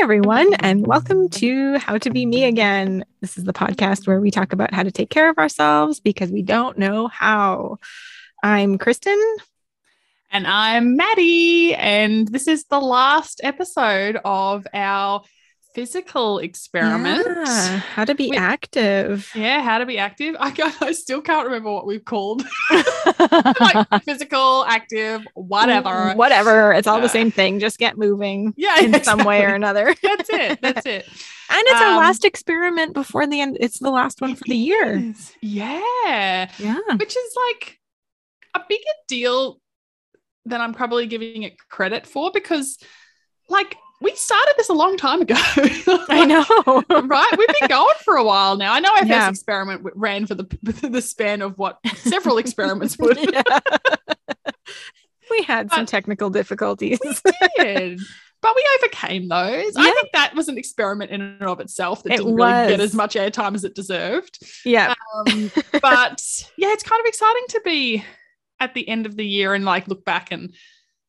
everyone, and welcome to How to Be Me Again. This is the podcast where we talk about how to take care of ourselves because we don't know how. I'm Kristen. And I'm Maddie. And this is the last episode of our physical experiment. Yeah, how to be active. Yeah, how to be active. I, I still can't remember what we've called. like physical, active, whatever. Whatever. It's all uh, the same thing. Just get moving. Yeah, in exactly. some way or another. That's it. That's it. And it's um, our last experiment before the end. It's the last one for the year. Is. Yeah. Yeah. Which is like a bigger deal than I'm probably giving it credit for because like we started this a long time ago. I know, right? We've been going for a while now. I know our yeah. first experiment ran for the the span of what several experiments would. we had but some technical difficulties. We did. But we overcame those. Yeah. I think that was an experiment in and of itself that it didn't was. really get as much airtime as it deserved. Yeah. Um, but yeah, it's kind of exciting to be at the end of the year and like look back and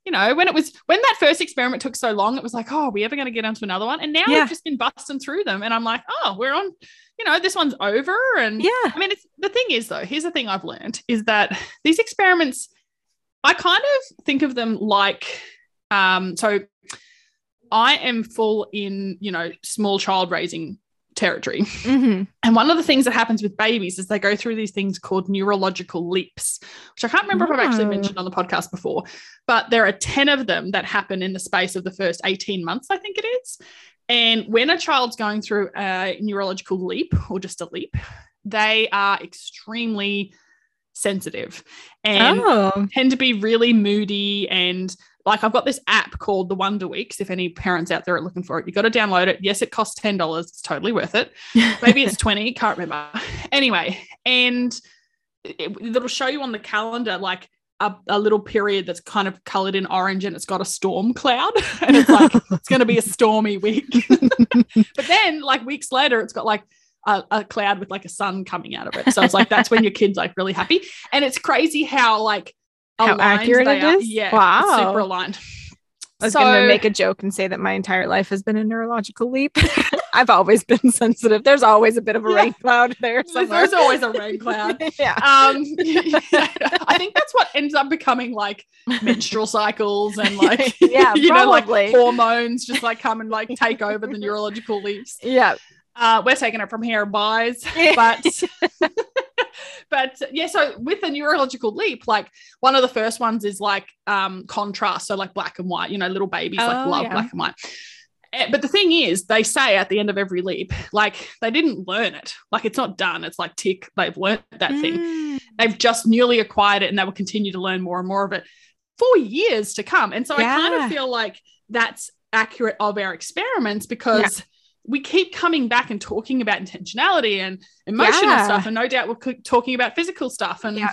you know, when it was when that first experiment took so long, it was like, oh, are we ever going to get onto another one? And now yeah. we've just been busting through them, and I'm like, oh, we're on. You know, this one's over, and yeah. I mean, it's the thing is though. Here's the thing I've learned is that these experiments, I kind of think of them like, um, so I am full in you know small child raising territory. Mm-hmm. And one of the things that happens with babies is they go through these things called neurological leaps, which I can't remember oh. if I've actually mentioned on the podcast before, but there are 10 of them that happen in the space of the first 18 months, I think it is. And when a child's going through a neurological leap or just a leap, they are extremely sensitive and oh. tend to be really moody and like I've got this app called the Wonder Weeks. If any parents out there are looking for it, you got to download it. Yes, it costs ten dollars. It's totally worth it. Maybe it's twenty. Can't remember. Anyway, and it, it'll show you on the calendar like a, a, little period that's kind of colored in orange and it's got a storm cloud and it's like it's going to be a stormy week but then like weeks later it's got like a, a, cloud with like a sun coming out of it so it's like that's when your kid's like really happy and it's crazy how like how accurate it is. Yeah, wow, super aligned. I was so, going to make a joke and say that my entire life has been a neurological leap. I've always been sensitive. There's always a bit of a yeah. rain cloud there somewhere. There's always a rain cloud. yeah. Um, yeah. I think that's what ends up becoming like menstrual cycles and like yeah, you know, like hormones just like come and like take over the neurological leaps. Yeah. Uh, we're taking it from here, boys. But but yeah, so with the neurological leap, like one of the first ones is like um contrast, so like black and white, you know, little babies oh, like love yeah. black and white. Eh, but the thing is, they say at the end of every leap, like they didn't learn it. Like it's not done. It's like tick, they've learned that mm. thing. They've just newly acquired it and they will continue to learn more and more of it for years to come. And so yeah. I kind of feel like that's accurate of our experiments because yeah we keep coming back and talking about intentionality and emotional yeah. stuff and no doubt we're talking about physical stuff and yeah.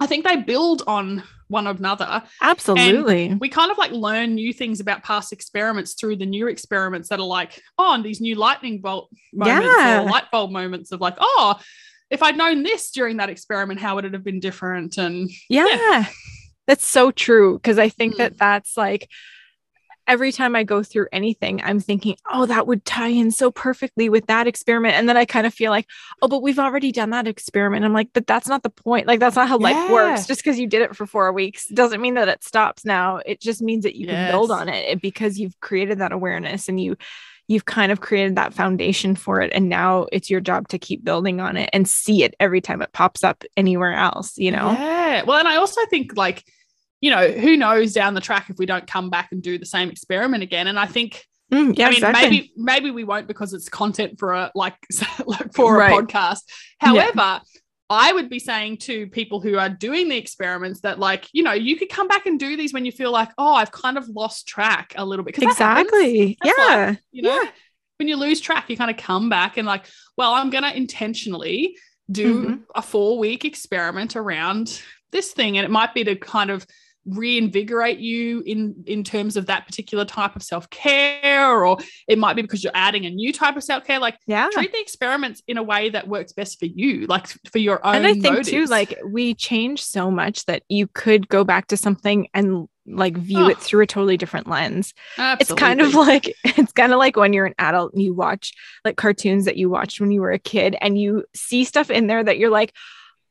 i think they build on one another absolutely and we kind of like learn new things about past experiments through the new experiments that are like oh and these new lightning bolt moments yeah. or light bulb moments of like oh if i'd known this during that experiment how would it have been different and yeah, that's so true because i think mm. that that's like every time I go through anything, I'm thinking, oh, that would tie in so perfectly with that experiment. And then I kind of feel like, oh, but we've already done that experiment. I'm like, but that's not the point. Like, that's not how yeah. life works. Just because you did it for four weeks doesn't mean that it stops now. It just means that you yes. can build on it because you've created that awareness and you, you've kind of created that foundation for it and now it's your job to keep building on it and see it every time it pops up anywhere else you know yeah well and i also think like you know, who knows down the track if we don't come back and do the same experiment again. And I think Mm, yeah, I mean, exactly. maybe maybe we won't because it's content for a like, like for right. a podcast. However, yeah. I would be saying to people who are doing the experiments that like you know you could come back and do these when you feel like oh I've kind of lost track a little bit exactly yeah like, you know yeah. when you lose track you kind of come back and like well I'm gonna intentionally do mm-hmm. a four week experiment around this thing and it might be to kind of reinvigorate you in in terms of that particular type of self-care or it might be because you're adding a new type of self-care like yeah treat the experiments in a way that works best for you like for your own and i think motives. too like we change so much that you could go back to something and like view Oh. it through a totally different lens. Absolutely. It's kind of like it's kind of like when you're an adult and you watch like cartoons that you watched when you were a kid and you see stuff in there that you're like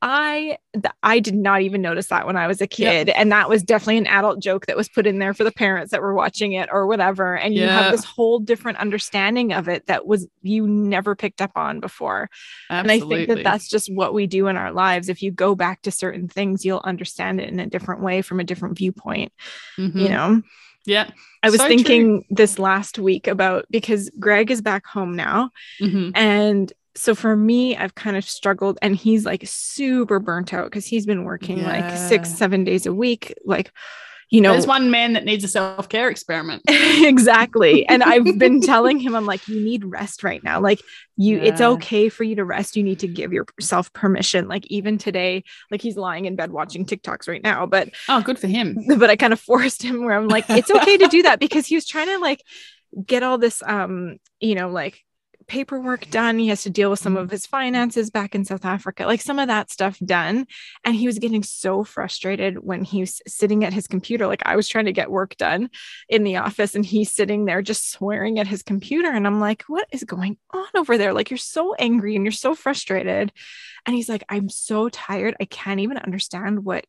I th- I did not even notice that when I was a kid and that was definitely an adult joke that was put in there for the parents that were watching it or whatever and you have this whole different understanding of it that was you never picked up on before. And I think that that's just what we do in our lives. If you go back to certain things, you'll understand it in a different way from a different viewpoint, you Mhm. know. Yeah. I was So true. thinking this last week about because Greg is back home now. Mhm. And so for me, I've kind of struggled, and he's like super burnt out because he's been working like six, seven days a week. Like, you know, There's one man that needs a self care experiment. exactly. And I've been telling him, I'm like, you need rest right now. Like, you, it's okay for you to rest. You need to give yourself permission. Like, even today, like he's lying in bed watching TikToks right now, but Oh, good for him. but I kind of forced him where I'm like, it's okay to do that because he was trying to like get all this um, you know, like paperwork done. He has to deal with some of his finances back in South Africa, like some of that stuff done. And he was getting so frustrated when he was sitting at his computer. Like I was trying to get work done in the office and he's sitting there just swearing at his computer. And I'm like, what is going on over there? Like you're so angry and you're so frustrated. And he's like, I'm so tired. I can't even understand what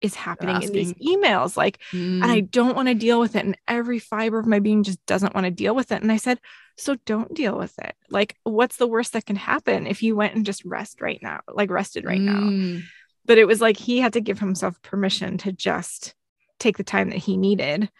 is happening in these emails. Like, Mm. and I don't want to deal with it. And every fiber of my being just doesn't want to deal with it. And I said, so don't deal with it. Like, what's the worst that can happen if you went and just rest right now, like rested right now? Mm. But it was like he had to give himself permission to just take the time that he needed.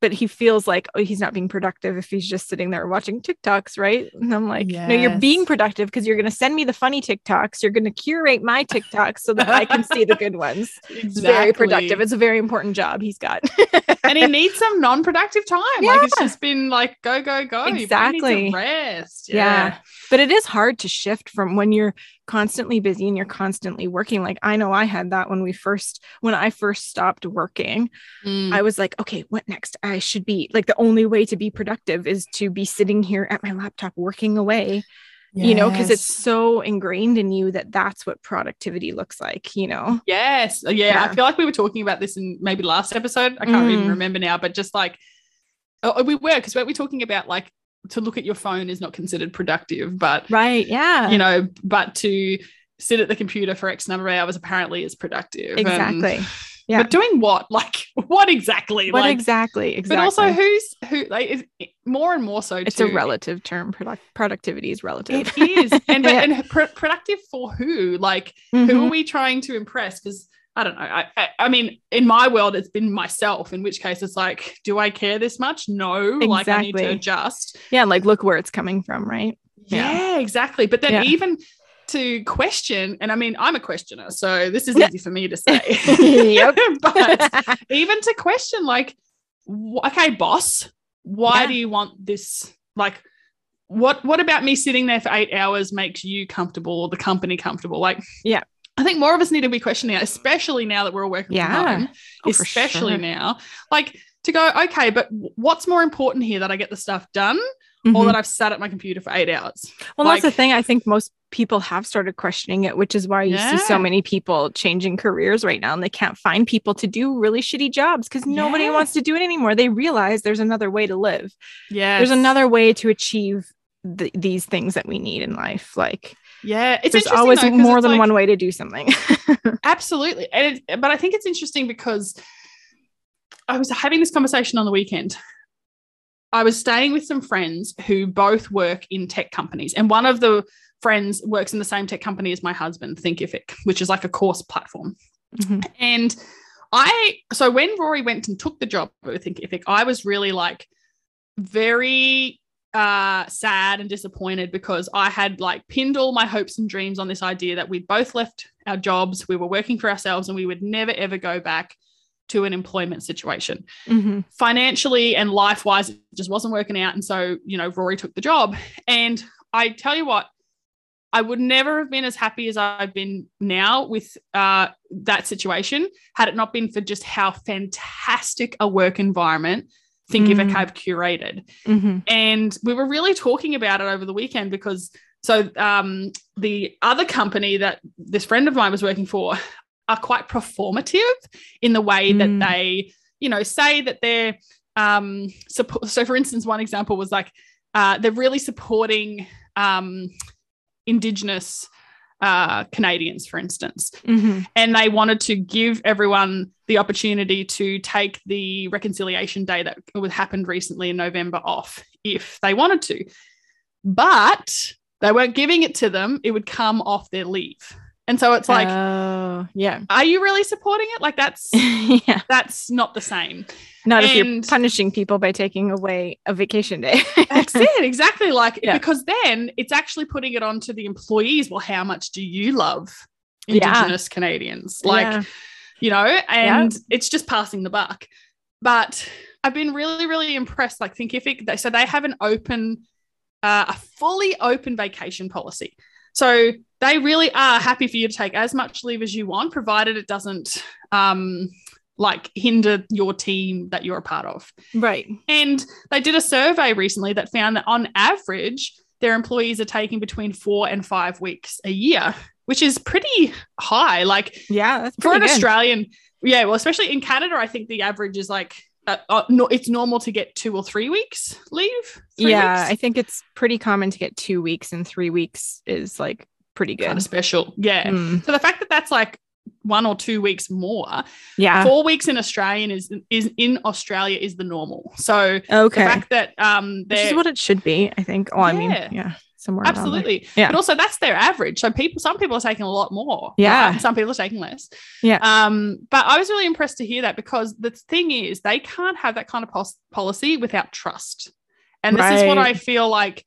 But he feels like, oh, he's not being productive if he's just sitting there watching TikToks, right? And I'm like, no, you're being productive because you're going to send me the funny TikToks. You're going to curate my TikToks so that I can see the good ones. It's very productive. It's a very important job he's got. and he needs some non-productive time. Like it's just been like go go go. Your brain needs Exactly. rest. Yeah. But it is hard to shift from when you're constantly busy and you're constantly working like i know i had that when we first when i first stopped working Mm. i was like okay what next i should be like the only way to be productive is to be sitting here at my laptop working away you know because it's so ingrained in you that that's what productivity looks like you know Yes. Yeah. Yeah. I feel like we were talking about this in maybe last episode. I can't even Mm. remember now, but just like, oh, we were, because weren't we talking about like to look at your phone is not considered productive, but, right yeah you know, but to sit at the computer for X number of hours apparently is productive. And- exactly yeah. But doing what? Like, what exactly? what like, exactly exactly But also, who's who? Like, is more and more so. it's too, a relative term product productivity is relative It is, and, Yeah. and pro- productive for who? Like, Mhm. who are we trying to impress? Because I don't know. I, I I mean, in my world, it's been myself. In which case, it's like, do I care this much? No. Like, I need to Exactly. adjust. yeah like look where it's coming from right Yeah, Yeah. exactly. But then Yeah. even to question, and I mean, I'm a questioner, so this is easy for me to say. Yep. but even to question, like, okay, boss, why Yeah. do you want this? Like, what what about me sitting there for eight hours makes you comfortable or the company comfortable? Like, Yeah. I think more of us need to be questioning it, especially now that we're all working Yeah. from home, Oh, especially sure. now. Like to go, okay, but what's more important here that I get the stuff done or Mhm. that I've sat at my computer for eight hours? well that's the thing i think most people have started questioning it which is why you see so many people changing careers right now and they can't find people to do really shitty jobs because nobody Yeah. wants to do it anymore they realize there's another way to live Yeah. there's another way to achieve th- these things that we need in life like Yeah. It's there's always though, more than like- one way to do something Absolutely. And it, but I think it's interesting because I was having this conversation on the weekend. I was staying with some friends who both work in tech companies, and one of the friends works in the same tech company as my husband, Thinkific, which is like a course platform. Mhm. And I, so when Rory went and took the job with Thinkific, I was really like very uh sad and disappointed because I had like pinned all my hopes and dreams on this idea that we'd both left our jobs, we were working for ourselves, and we would never ever go back to an employment situation. Mhm. Financially and life wise, it just wasn't working out. And so, you know, Rory took the job. And I tell you what, I would never have been as happy as I've been now with uh, that situation had it not been for just how fantastic a work environment Thinkific Mm. cab curated. Mhm. And we were really talking about it over the weekend because so um, the other company that this friend of mine was working for are quite performative in the way that Mm. they you know, say that they're um, support. So, for instance, one example was like uh, they're really supporting um, Indigenous uh, Canadians, for instance, Mhm. and they wanted to give everyone the opportunity to take the reconciliation day that was happened recently in November off if they wanted to, but they weren't giving it to them. It would come off their leave, and so it's like, oh, yeah. are you really supporting it? Like that's yeah. that's not the same. Not if you're punishing people by taking away a vacation day. That's it, exactly. Like Yeah. because then it's actually putting it onto the employees. Well, how much do you love Yeah. Indigenous Canadians? Like, Yeah. you know, and it's just passing the buck. But I've been really, really impressed. Like Thinkific, they, so they have an open, uh, a fully open vacation policy. So they really are happy for you to take as much leave as you want, provided it doesn't um, like hinder your team that you're a part of. right. And they did a survey recently that found that on average, their employees are taking between four and five weeks a year, which is pretty high. Like Yeah. That's for an good. Australian, yeah, well, especially in Canada, I think the average is like, uh, uh, no, it's normal to get two or three weeks leave. Three yeah. I think it's pretty common to get two weeks and three weeks is like pretty good. kind of special. Yeah. Mm. So the fact that that's like one or two weeks more, Yeah. four weeks in Australian is is in Australia is the normal. So Okay. the fact that um, Which is what it should be, I think. Oh, I mean, Yeah. yeah. Somewhere. Absolutely. Yeah. But also that's their average. So people, some people are taking a lot more. Yeah. right? Some people are taking less. Yeah. Um, but I was really impressed to hear that because the thing is they can't have that kind of pos- policy without trust. And this is what I feel like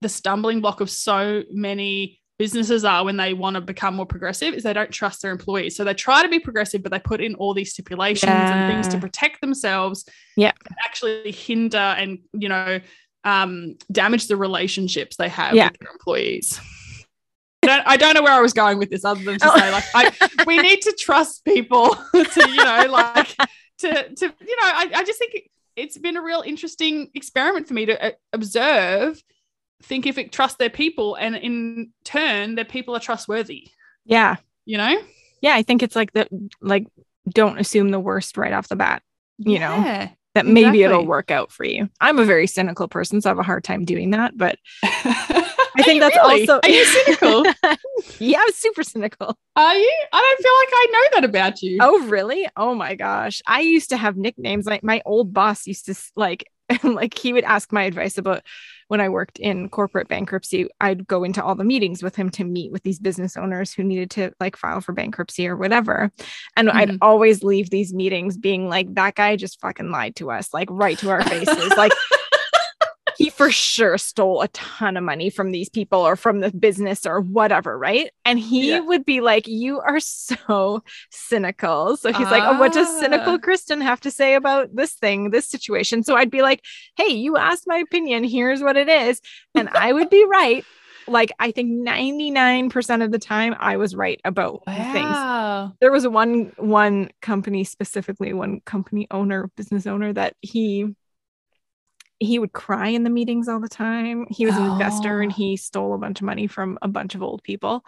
the stumbling block of so many businesses are when they want to become more progressive is they don't trust their employees. So they try to be progressive, but they put in all these stipulations and things to protect themselves. Yeah. Actually hinder and, you know, um, damage the relationships they have Yeah. with their employees. I don't, I don't know where I was going with this other than to Oh. say like I, we need to trust people to, you know, like to, to you know, I, I just think it's been a real interesting experiment for me to uh, observe, Thinkific trust their people and in turn their people are trustworthy, Yeah. you know? Yeah. I think it's like the, like, don't assume the worst right off the bat, you know, that maybe it'll work out for you. I'm a very cynical person, so I have a hard time doing that. But I think that's also- Are you cynical? yeah, I'm super cynical. Are you? I don't feel like I know that about you. Oh, really? Oh my gosh. I used to have nicknames. Like my old boss used to like like he would ask my advice about when I worked in corporate bankruptcy. I'd go into all the meetings with him to meet with these business owners who needed to like file for bankruptcy or whatever. And I'd Mhm. always leave these meetings being like, that guy just fucking lied to us, like right to our faces. like he for sure stole a ton of money from these people or from the business or whatever, right? And he Yeah. would be like, You are so cynical. So he's like, Oh, what does Ah. cynical Kristen have to say about this thing, this situation? So I'd be like, Hey, you asked my opinion. Here's what it is. And I would be right. Like, I think 99% of the time I was right about things there was one one company specifically one company owner business owner that he he would cry in the meetings all the time. He was an investor and Oh. he stole a bunch of money from a bunch of old people.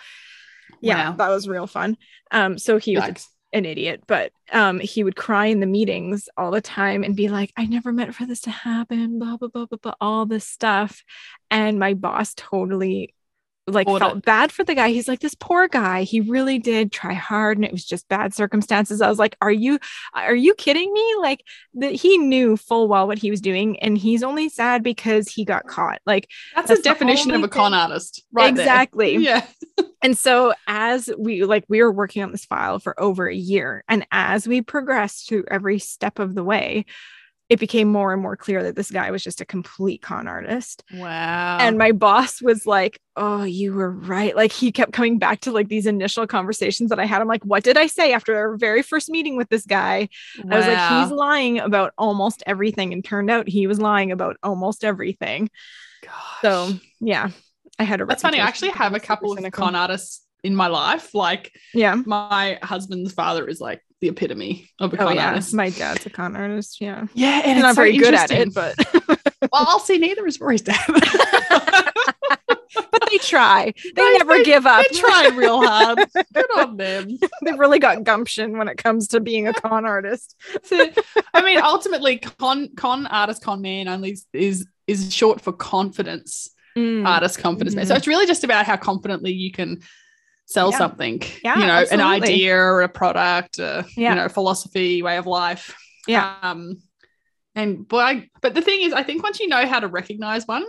Yeah Wow. that was real fun. Um so he was an idiot but um he would cry in the meetings all the time and be like i never meant for this to happen blah blah blah blah blah all this stuff. And my boss totally like felt it. bad for the guy he's like this poor guy he really did try hard and it was just bad circumstances i was like are you are you kidding me like that he knew full well what he was doing and he's only sad because he got caught like That's, That's a definition of a con thing- artist. Right there. exactly Yeah. and so as we like we were working on this file for over a year and as we progressed through every step of the way it became more and more clear that this guy was just a complete con artist. Wow. and my boss was like oh you were right. Like he kept coming back to like these initial conversations that i had. I'm like what did i say after our very first meeting with this guy? I was like he's lying about almost everything. And turned out he was lying about almost everything. So yeah i had a That's funny. I actually have a couple of cynical. con artists in my life. Like yeah. my husband's father is like the epitome of a Oh con yeah, artist. my dad's a con artist. Yeah, yeah, and he's not so very good at it, but well, I'll see neither is Rory's dad. but they try. They, They- never give up. They're trying real hard. Good on them. They've really got gumption when it comes to being a con artist. So, I mean, ultimately, con con artist, con man only is- is short for confidence. Mm. Artist confidence man. So Mhm. it's really just about how confidently you can sell Yeah. something. Yeah, you know, an idea or a product, a, Yeah. you know, philosophy, way of life. Yeah. Um, and but I, but the thing is, I think once you know how to recognize one,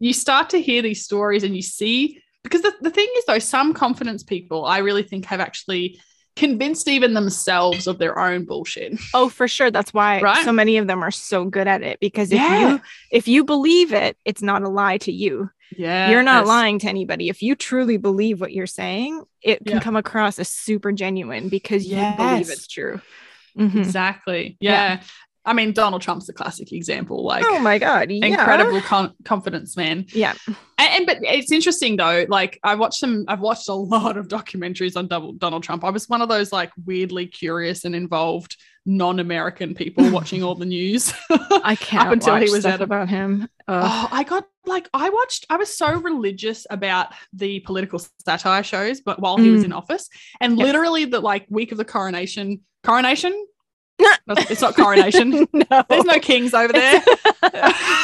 you start to hear these stories and you see because the, the thing is though, some confidence people I really think have actually convinced even themselves of their own bullshit. Oh, for sure. That's why Right? so many of them are so good at it because if Yeah. you if you believe it, it's not a lie to you. Yeah. you're not lying to anybody. If you truly believe what you're saying, it can Yeah. come across as super genuine because you believe it's true. Mhm. Exactly. Yeah. Yeah. I mean, Donald Trump's a classic example. Like Oh my god! Yeah. incredible con- confidence man. Yeah. And, but it's interesting though. Like I watched some. I've watched a lot of documentaries on double, Donald Trump. I was one of those like weirdly curious and involved non-American people watching all the news. I can't until he was out about him. Ugh. Oh, I got like I watched. I was so religious about the political satire shows, but while he was Mm. in office, and literally the like week of the coronation, coronation. No, it's not coronation. no, There's no kings over there.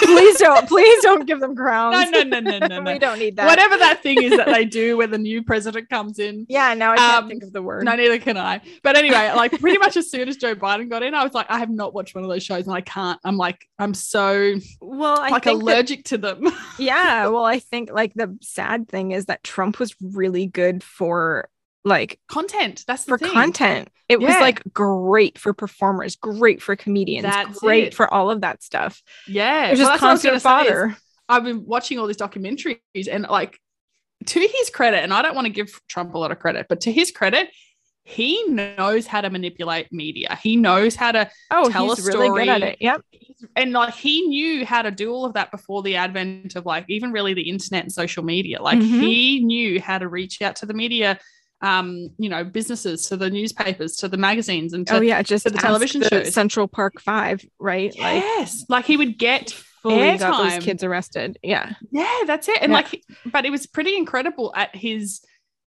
please don't, please don't give them crowns. No, no, no, no, no, no. we don't need that. Whatever that thing is that they do when the new president comes in. Yeah, now I can't Um, think of the word. No, neither can I. But anyway, like pretty much as soon as Joe Biden got in, I was like, I have not watched one of those shows and I can't. I'm like, I'm so well, I like think that- allergic to them. yeah well i think like the sad thing is that trump was really good for like Content. That's the for thing. content it was like great for performers great for comedians That's great it. for all of that stuff Yeah. it was Well, just that's what I was constant gonna say is fodder I've been watching all these documentaries and like to his credit, and I don't want to give Trump a lot of credit, but to his credit, he knows how to manipulate media. He knows how to oh tell a he's really good at story. it yep and like he knew how to do all of that before the advent of like even really the internet and social media like Mhm. he knew how to reach out to the media um you know businesses to the newspapers to the magazines and to oh yeah just to the television the shows. central park five right like yes like he would get fully got those kids arrested yeah yeah that's it and Yeah. like but it was pretty incredible at his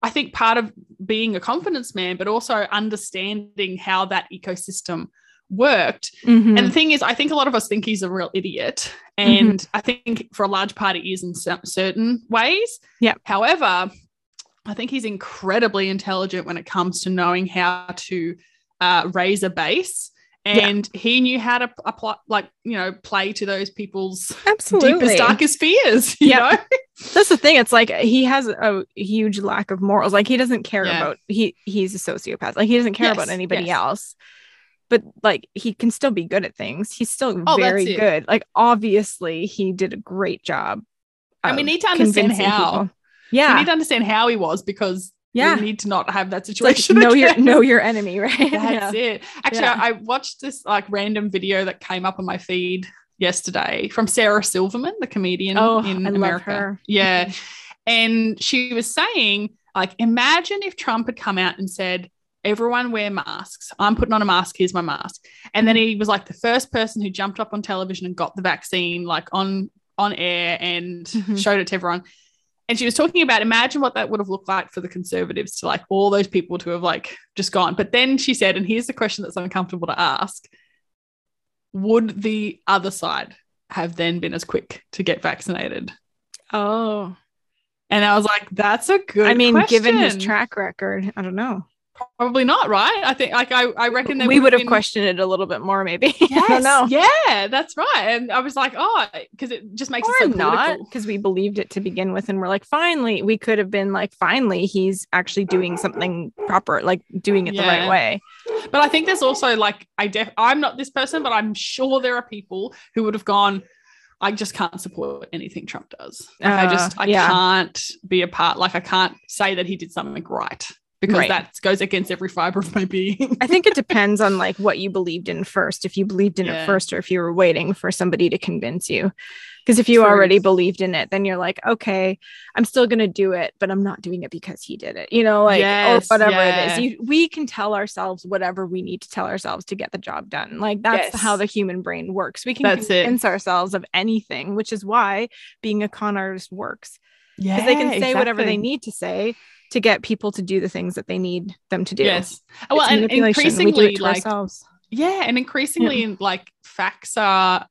i think part of being a confidence man but also understanding how that ecosystem worked Mhm. And the thing is, I think a lot of us think he's a real idiot. And I think for a large part, he is in cer- certain ways. Yeah. However, I think he's incredibly intelligent when it comes to knowing how to uh, raise a base. Yeah. And he knew how to apply, like, you know, play to those people's absolutely deepest, darkest fears. You Yeah. know? that's the thing it's like he has a huge lack of morals like he doesn't care Yeah. about he he's a sociopath like he doesn't care about anybody yes. else but like he can still be good at things he's still Oh, very good like obviously he did a great job And we need to understand how. people. We need to understand how he was because yeah we need to not have that It's like situation. know your know your enemy right That's it. Actually, Yeah. I, I watched this like random video that came up on my feed yesterday from Sarah Silverman, the comedian oh in i love America. her Yeah. And she was saying, like, imagine if Trump had come out and said, Everyone wear masks. I'm putting on a mask. Here's my mask. And then he was like the first person who jumped up on television and got the vaccine, like on on air and Mhm. showed it to everyone. And she was talking about imagine what that would have looked like for the conservatives to like all those people to have like just gone. But then she said, and here's the question that's uncomfortable to ask: Would the other side have then been as quick to get vaccinated? oh And I was like, that's a good. i mean given his track record i don't know probably not, right? I think like I, I reckon that we would have been- questioned it a little bit more maybe Yes, don't Yeah, that's right. And I was like, oh, because it just makes or it so not because we believed it to begin with and we're like finally we could have been like finally he's actually doing something proper like doing it the right way But I think there's also like I def I'm not this person, but I'm sure there are people who would have gone. I just can't support anything Trump does. Like I just Uh, I yeah. can't be a part. Like I can't say that he did something right because Right. that goes against every fiber of my being. i think it depends on like what you believed in first if you believed in Yeah. it first or if you were waiting for somebody to convince you because if you True. already believed in it then you're like okay i'm still going to do it but i'm not doing it because he did it you know like Yes, or whatever yeah. it is you, we can tell ourselves whatever we need to tell ourselves to get the job done like that's Yes. how the human brain works we can That's it. convince ourselves of anything which is why being a con artist works Yeah. because they can say whatever they need to say to get people to do the things that they need them to do. Yes. Well, and manipulation. We increasingly, like, ourselves. yeah, and increasingly, like, facts are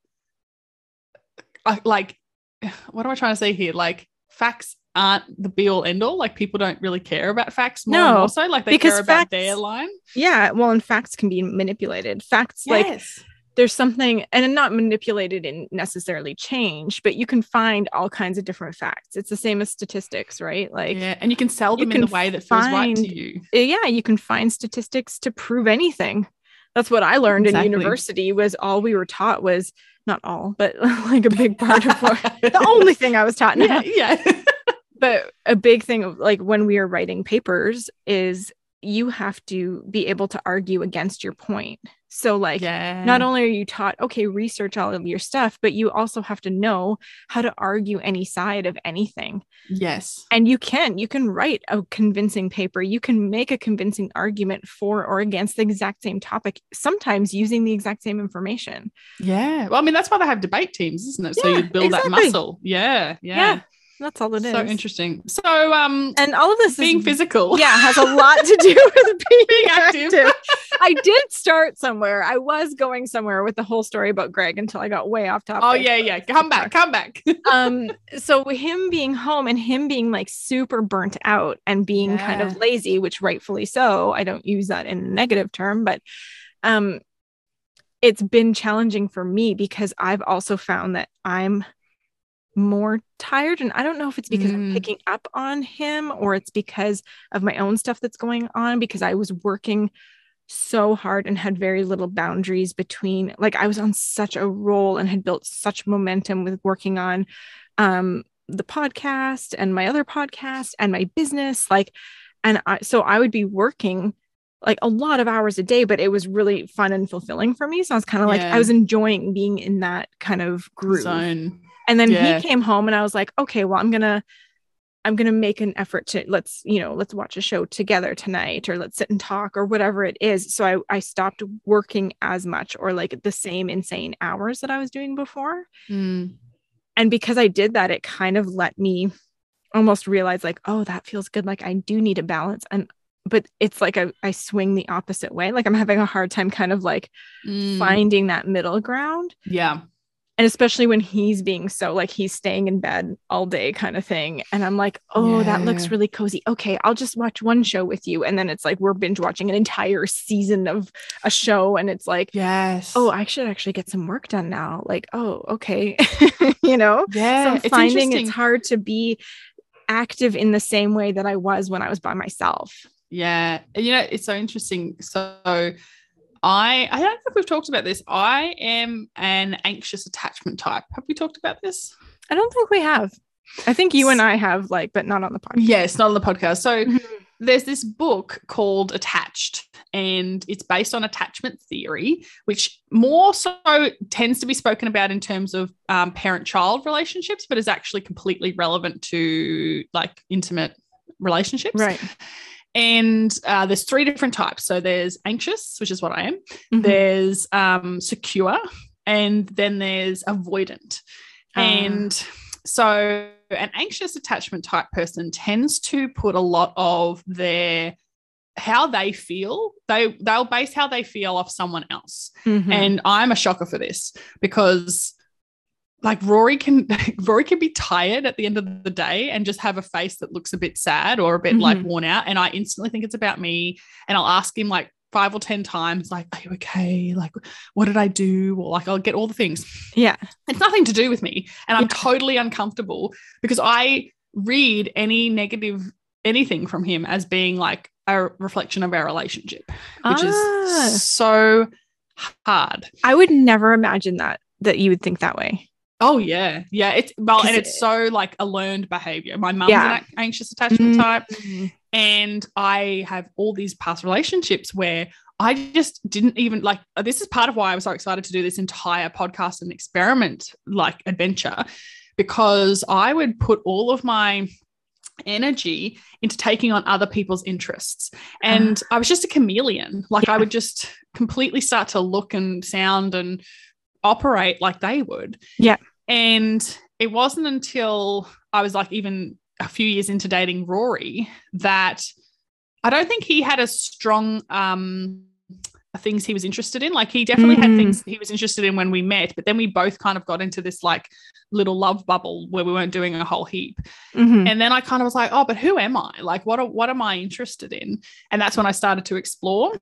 uh, like, what am I trying to say here? Like, facts aren't the be all end all. Like, people don't really care about facts more No, more so. Like, they because care about facts- their line. Yeah, well, and facts can be manipulated. Facts like yes. There's something and not manipulated and necessarily changed, but you can find all kinds of different facts. It's the same as statistics, right? Like yeah. And you can sell them in the way that feels right to you. uh, yeah, you can find statistics to prove anything. That's what I learned Exactly. in university was all we were taught was not all, but like a big part of what the only thing I was taught now. yeah. Yeah. but a big thing of like when we are writing papers is you have to be able to argue against your point. So like yeah. not only are you taught okay research all of your stuff but you also have to know how to argue any side of anything Yes. and you can you can write a convincing paper you can make a convincing argument for or against the exact same topic sometimes using the exact same information Yeah. Well, I mean, that's why they have debate teams, isn't it? So you build that muscle. Yeah. Yeah. Yeah, that's all it is so interesting. So, um, and all of this being is physical. yeah has a lot to do with being, Being active. active. I did start somewhere. I was going somewhere with the whole story about Greg until I got way off topic. Oh yeah, yeah. Come back, come back. um so him being home and him being like super burnt out and being kind of lazy which rightfully so i don't use that in a negative term but um it's been challenging for me because i've also found that i'm more tired and i don't know if it's because i'm Mm. picking up on him or it's because of my own stuff that's going on because i was working so hard and had very little boundaries between like I was on such a roll and had built such momentum with working on um the podcast and my other podcast and my business like and I so I would be working like a lot of hours a day but it was really fun and fulfilling for me so I was kind of like I was enjoying being in that kind of groove Zone. And then Yeah. he came home and I was like, okay, well, I'm gonna I'm gonna make an effort to let's, you know, let's watch a show together tonight or let's sit and talk or whatever it is. So I, I stopped working as much or like the same insane hours that I was doing before. Mm. And because I did that, it kind of let me almost realize like, oh, that feels good. Like I do need a balance. And but it's like I, I swing the opposite way. Like I'm having a hard time kind of like Mm. finding that middle ground Yeah. And especially when he's being so like he's staying in bed all day kind of thing and i'm like oh that looks really cozy okay i'll just watch one show with you and then it's like we're binge watching an entire season of a show and it's like Yes. oh i should actually get some work done now like oh okay you know yeah. so i'm it's finding interesting. it's hard to be active in the same way that i was when i was by myself Yeah. You know, it's so interesting. So I I don't know if we've talked about this. I am an anxious attachment type. Have we talked about this? i don't think we have i think you and i have like but not on the podcast Yes, not on the podcast. So Mhm. there's this book called Attached, and it's based on attachment theory, which more so tends to be spoken about in terms of um, parent child relationships, but is actually completely relevant to like intimate relationships. right And uh, there's three different types. So there's anxious, which is what I am, Mhm. there's um, secure, and then there's avoidant. Ah. And so an anxious attachment type person tends to put a lot of their how they feel they they'll base how they feel off someone else Mhm. and i'm a shocker for this because like rory can rory can be tired at the end of the day and just have a face that looks a bit sad or a bit like Mhm. worn out and i instantly think it's about me and i'll ask him like five or ten times like are you okay like what did i do or like i'll get all the things yeah it's nothing to do with me and i'm Yeah. totally uncomfortable because i read any negative anything from him as being like a reflection of our relationship which Ah. is so hard I would never imagine that that you would think that way. Oh yeah. Yeah it's well, and it- it's so like a learned behavior. My mum's Yeah. an anxious attachment Mm. type and I have all these past relationships where I just didn't even like this is part of why I was so excited to do this entire podcast and experiment like adventure because I would put all of my energy into taking on other people's interests. And I was just a chameleon. Like I would just completely start to look and sound and operate like they would. Yeah. And it wasn't until I was like even a few years into dating Rory that I don't think he had a strong um things he was interested in. Like he definitely Mm. had things he was interested in when we met, but then we both kind of got into this like little love bubble where we weren't doing a whole heap. Mhm. And then I kind of was like, oh, but who am I? Like, what, are, what am I interested in? And that's when I started to explore.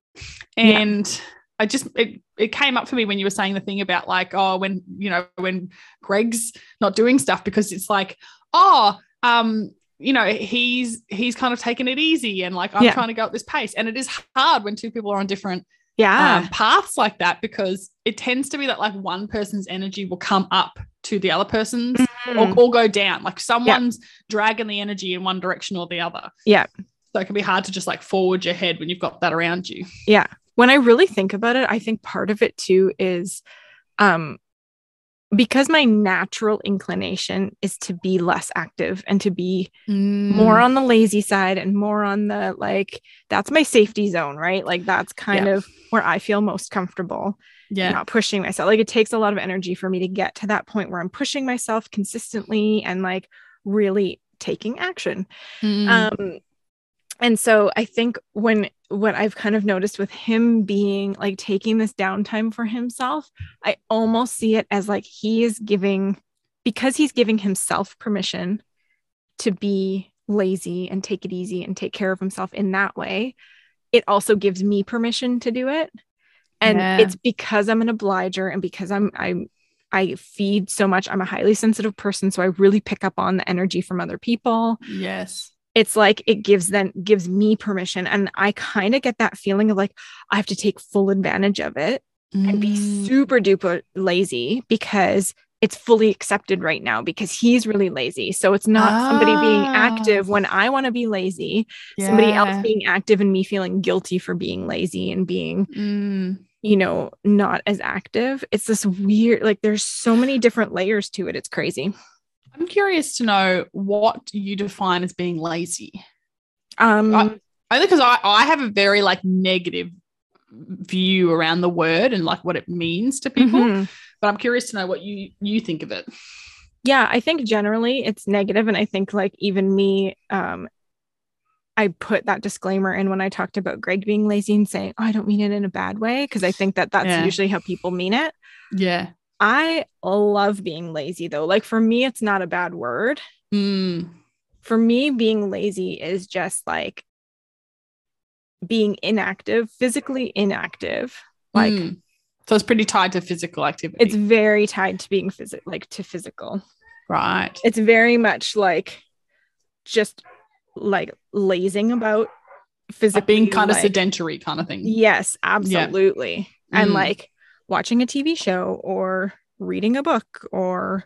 Yeah. And I just, it, it came up for me when you were saying the thing about like, oh, when, you know, when Greg's not doing stuff because it's like, oh, um, you know, he's he's kind of taking it easy and like I'm Yeah. trying to go at this pace. And it is hard when two people are on different yeah. um, paths like that because it tends to be that like one person's energy will come up to the other person's Mhm. or, or go down. Like someone's dragging the energy in one direction or the other. Yeah. So it can be hard to just like forward your head when you've got that around you. Yeah. When I really think about it, I think part of it too is um because my natural inclination is to be less active and to be more Mm. on the lazy side and more on the like that's my safety zone, right? Like that's kind Yeah. of where I feel most comfortable. yeah. Not pushing myself. Like it takes a lot of energy for me to get to that point where I'm pushing myself consistently and like really taking action. Mm. Um, and so I think when what I've kind of noticed with him being like taking this downtime for himself, I almost see it as like he is giving because he's giving himself permission to be lazy and take it easy and take care of himself in that way. It also gives me permission to do it. And Yeah. it's because I'm an obliger and because I'm I'm I feed so much. I'm a highly sensitive person, so I really pick up on the energy from other people yes. It's like it gives them gives me permission and i kind of get that feeling of like i have to take full advantage of it and be Mm. super duper lazy because it's fully accepted right now because he's really lazy so it's not somebody being Ah. active when i want to be lazy somebody else being active and me feeling guilty for being lazy and being Mm. you know not as active it's this weird like there's so many different layers to it it's crazy I'm curious to know what you define as being lazy. um I- Only because I, I have a very like negative view around the word and like what it means to people. mhm. But I'm curious to know what you you think of it. yeah i think generally it's negative and i think like even me um i put that disclaimer in when i talked about greg being lazy and saying oh, i don't mean it in a bad way because i think that that's Yeah. usually how people mean it Yeah. I love being lazy though like for me it's not a bad word Mm. for me being lazy is just like being inactive physically inactive like Mm. so it's pretty tied to physical activity. it's very tied to being physical like to physical right. it's very much like just like lazing about physically Like being kind of sedentary kind of thing. yes absolutely and Mm. like watching a tv show or reading a book or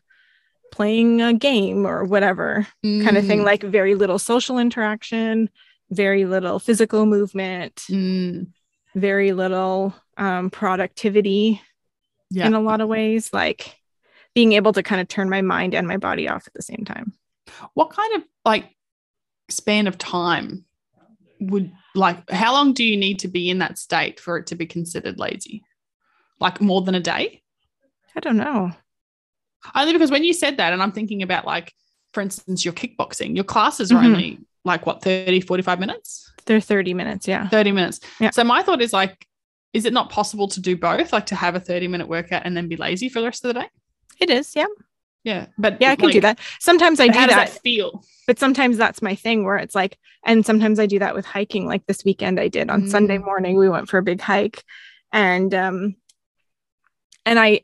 playing a game or whatever kind of thing Mm. like very little social interaction very little physical movement Mm. very little um, productivity Yeah. in a lot of ways like being able to kind of turn my mind and my body off at the same time what kind of like span of time would like how long do you need to be in that state for it to be considered lazy like more than a day? I don't know. Only because when you said that and i'm thinking about like for instance your kickboxing your classes are Mhm. only like what 30 45 minutes? They're 30 minutes yeah. 30 minutes. Yeah. so my thought is like is it not possible to do both like to have a 30 minute workout and then be lazy for the rest of the day? It is yeah. Yeah but yeah i can do that. Sometimes i do how does that that feel? but sometimes that's my thing where it's like and sometimes i do that with hiking. Like this weekend i did on sunday Mm. morning we went for a big hike and um and i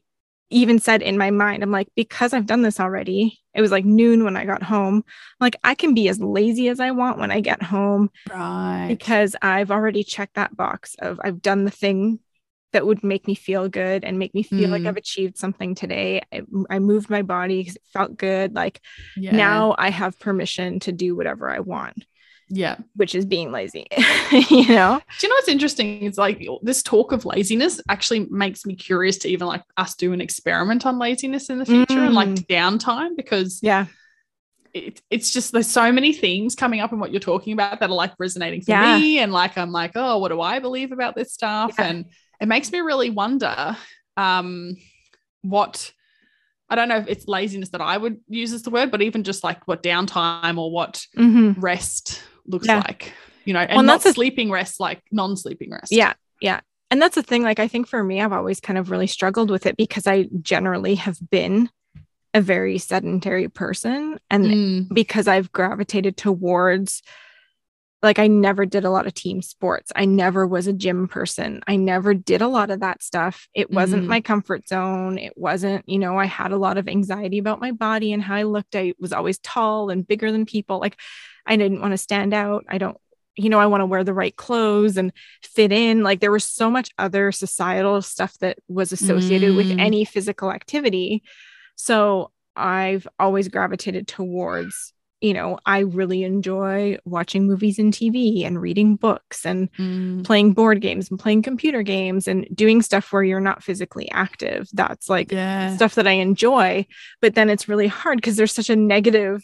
even said in my mind i'm like because i've done this already. It was like noon when i got home. Like i can be as lazy as i want when i get home right. because i've already checked that box of i've done the thing that would make me feel good and make me feel like Mm. i've achieved something today. I, I moved my body 'cause it felt good. Like yeah. now I have permission to do whatever I want, yeah which is being lazy. you know? Do you know what's interesting? It's like this talk of laziness actually makes me curious to even like us do an experiment on laziness in the future and like Mm. downtime because Yeah. it, it's just there's so many things coming up in what you're talking about that are like resonating for Yeah. me and like I'm like oh what do I believe about this stuff Yeah. and it makes me really wonder um what I don't know if it's laziness that I would use as the word, but even just like what downtime or what Mhm. rest looks Yeah. like, you know, and Well, not that's a- sleeping rest like non-sleeping rest. Yeah. Yeah. And that's the thing. Like, I think for me, I've always kind of really struggled with it because I generally have been a very sedentary person. And Mm, because I've gravitated towards, like, I never did a lot of team sports. I never was a gym person. I never did a lot of that stuff. It wasn't Mhm. my comfort zone. It wasn't, you know, I had a lot of anxiety about my body and how I looked. I was always tall and bigger than people. Like, I didn't want to stand out. I don't, you know, I want to wear the right clothes and fit in. Like, there was so much other societal stuff that was associated with Mm. any physical activity. So I've always gravitated towards, you know, I really enjoy watching movies and TV and reading books and mm, playing board games and playing computer games and doing stuff where you're not physically active. That's like yeah. stuff that I enjoy. But then it's really hard because there's such a negative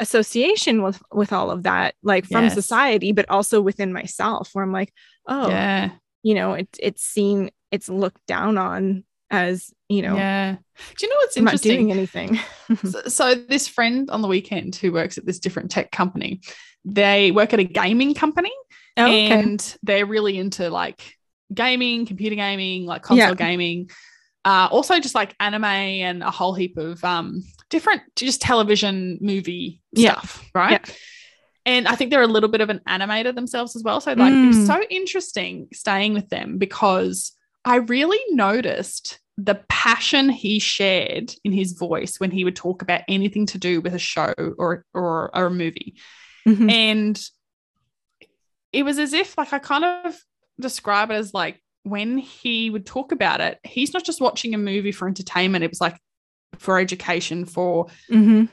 association with with all of that, like from Yes. society, but also within myself, where I'm like, oh, Yeah. you know, it's it's seen, it's looked down on as, you know, Yeah. Do you know what's I'm not interesting? doing anything. So, so this friend on the weekend who works at this different tech company, they work at a gaming company Oh, okay. and they're really into like gaming, computer gaming, like console Yeah. gaming. Uh, also just like anime and a whole heap of um different just television movie Yeah. stuff, right? And I think they're a little bit of an animator themselves as well. So like it Mm. was so interesting staying with them because I really noticed the passion he shared in his voice when he would talk about anything to do with a show or or, or a movie. Mhm. And it was as if like I kind of describe it as like when he would talk about it, he's not just watching a movie for entertainment. It was like for education, for, Mhm.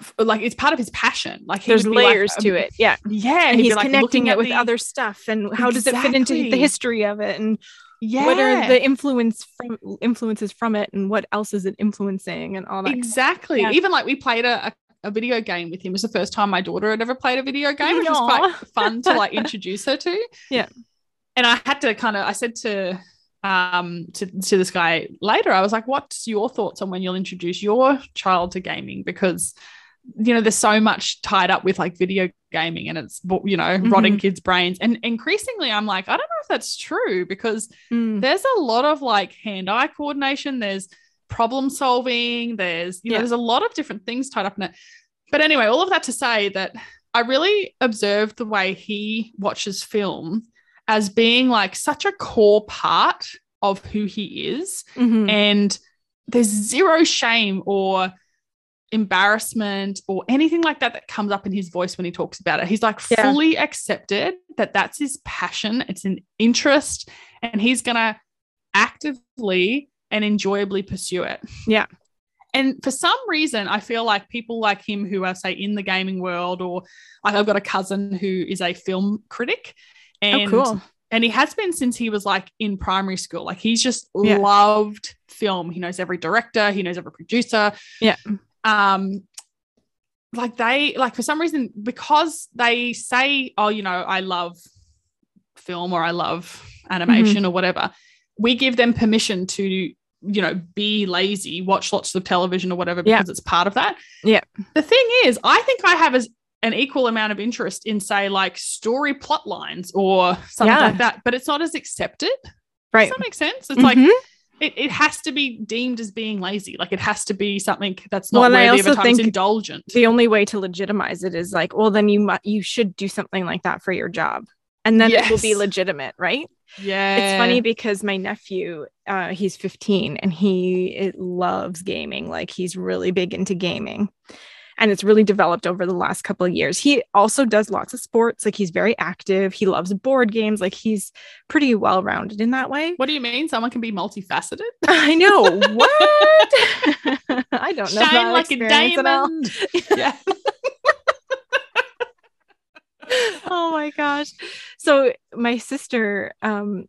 for like it's part of his passion. Like There's be like, layers um, to it. Yeah. Yeah, And he's like, connecting it with the- other stuff. And how does it fit into the history of it? And Yeah, what are the influence from influences from it and what else is it influencing and all that. exactly. Yeah. Even like we played a, a a video game with him. It was the first time my daughter had ever played a video game, which was quite fun to like introduce her to. Yeah. And I had to kind of I said to um to, to this guy later, I was like, what's your thoughts on when you'll introduce your child to gaming? Because you know, there's so much tied up with like video gaming and it's you know, rotting kids' brains. And increasingly I'm like, I don't know if that's true because Mm. there's a lot of like hand-eye coordination there's problem solving there's you know Yeah. there's a lot of different things tied up in it but anyway all of that to say that i really observed the way he watches film as being like such a core part of who he is Mhm. and there's zero shame or embarrassment or anything like that that comes up in his voice when he talks about it he's like Yeah. fully accepted that that's his passion it's an interest and he's going to actively and enjoyably pursue it Yeah. and for some reason i feel like people like him who are say in the gaming world or like i've got a cousin who is a film critic and oh, cool. and he has been since he was like in primary school. Like he's just Yeah. loved film. He knows every director, he knows every producer. Yeah. Um, like they like for some reason because they say, oh, you know, I love film or I love animation Mm-hmm. or whatever. We give them permission to, you know, be lazy, watch lots of television or whatever Yeah. because it's part of that. Yeah. The thing is, I think I have as an equal amount of interest in say like story plot lines or something Yeah. like that, but it's not as accepted. Right. Does that make sense? It's like Mhm. it, it has to be deemed as being lazy. Like it has to be something that's not Well, and I worthy of a also think indulgent. the only way to legitimize it is like, well, then you mu- you should do something like that for your job, and then it will be legitimate, right? yeah. It's funny because my nephew, uh, he's 15 and he it loves gaming. Like he's really big into gaming. And it's really developed over the last couple of years. He also does lots of sports. Like he's very active. He loves board games. Like he's pretty well rounded in that way. What do you mean? Someone can be multifaceted? I know. What? I don't know. Shine like a experience at all. diamond. yeah. oh my gosh. So my sister, um,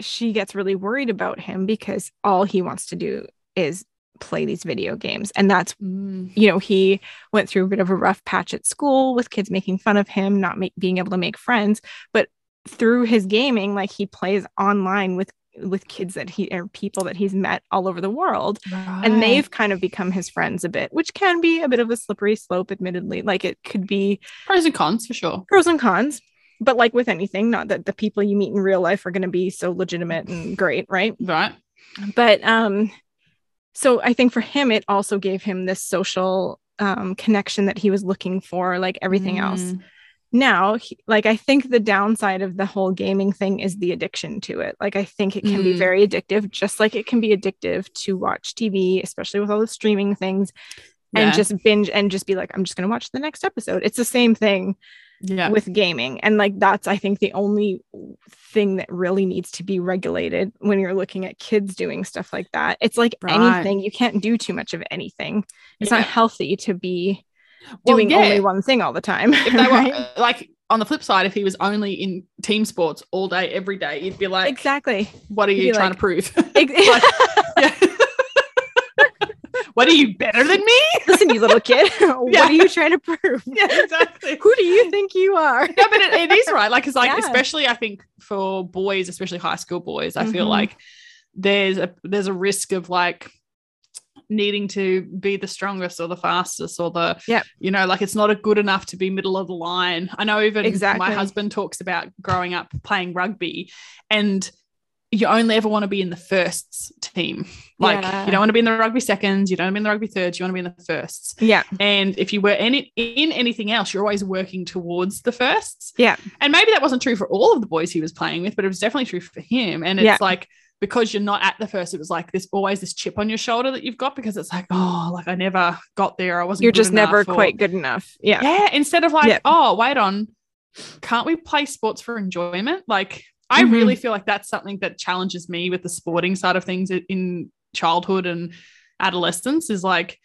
she gets really worried about him because all he wants to do is play these video games. And that's, Mm. you know, he went through a bit of a rough patch at school with kids making fun of him, not make, being able to make friends. But through his gaming, like he plays online with with kids that he or people that he's met all over the world. And they've kind of become his friends a bit which can be a bit of a slippery slope admittedly. Like it could be pros and cons for sure. Pros and cons. But like with anything not that the people you meet in real life are going to be so legitimate and great right? Right. But um so i think for him it also gave him this social um connection that he was looking for like everything else. Mm. now he- like i think the downside of the whole gaming thing is the addiction to it. Like i think it can be Mm. very addictive just like it can be addictive to watch tv especially with all the streaming things and just binge and just be like i'm just going to watch the next episode. It's the same thing yeah with gaming and like that's i think the only thing that really needs to be regulated when you're looking at kids doing stuff like that it's like Right. anything you can't do too much of anything it's Yeah. not healthy to be Well, doing yeah. only one thing all the time if they were uh, like on the flip side, if he was only in team sports all day, every day, you'd be like, exactly what are You'd you trying like- to prove? Ex- Yeah. What are you better than me? listen you little kid what Yeah. are you trying to prove Yeah, exactly. who do you think you are no, but it, it is right. Like, it's like, Yeah. especially I think for boys, especially high school boys, I feel Mhm. like there's a there's a risk of like needing to be the strongest or the fastest or the yeah you know like it's not a good enough to be middle of the line i know even Exactly. my husband talks about growing up playing rugby and you only ever want to be in the firsts team like Yeah. you don't want to be in the rugby seconds you don't want to be in the rugby thirds you want to be in the firsts yeah and if you were in it, in anything else, you're always working towards the firsts. Yeah. And maybe that wasn't true for all of the boys he was playing with, but it was definitely true for him. And it's Yeah. like because you're not at the first, it was like there's always this chip on your shoulder that you've got because it's like, oh, like I never got there. I wasn't. you're just never or- quite good enough yeah Yeah. Instead of like, Yeah. oh, wait on, can't we play sports for enjoyment? Like I Mhm. really feel like that's something that challenges me with the sporting side of things in childhood and adolescence is like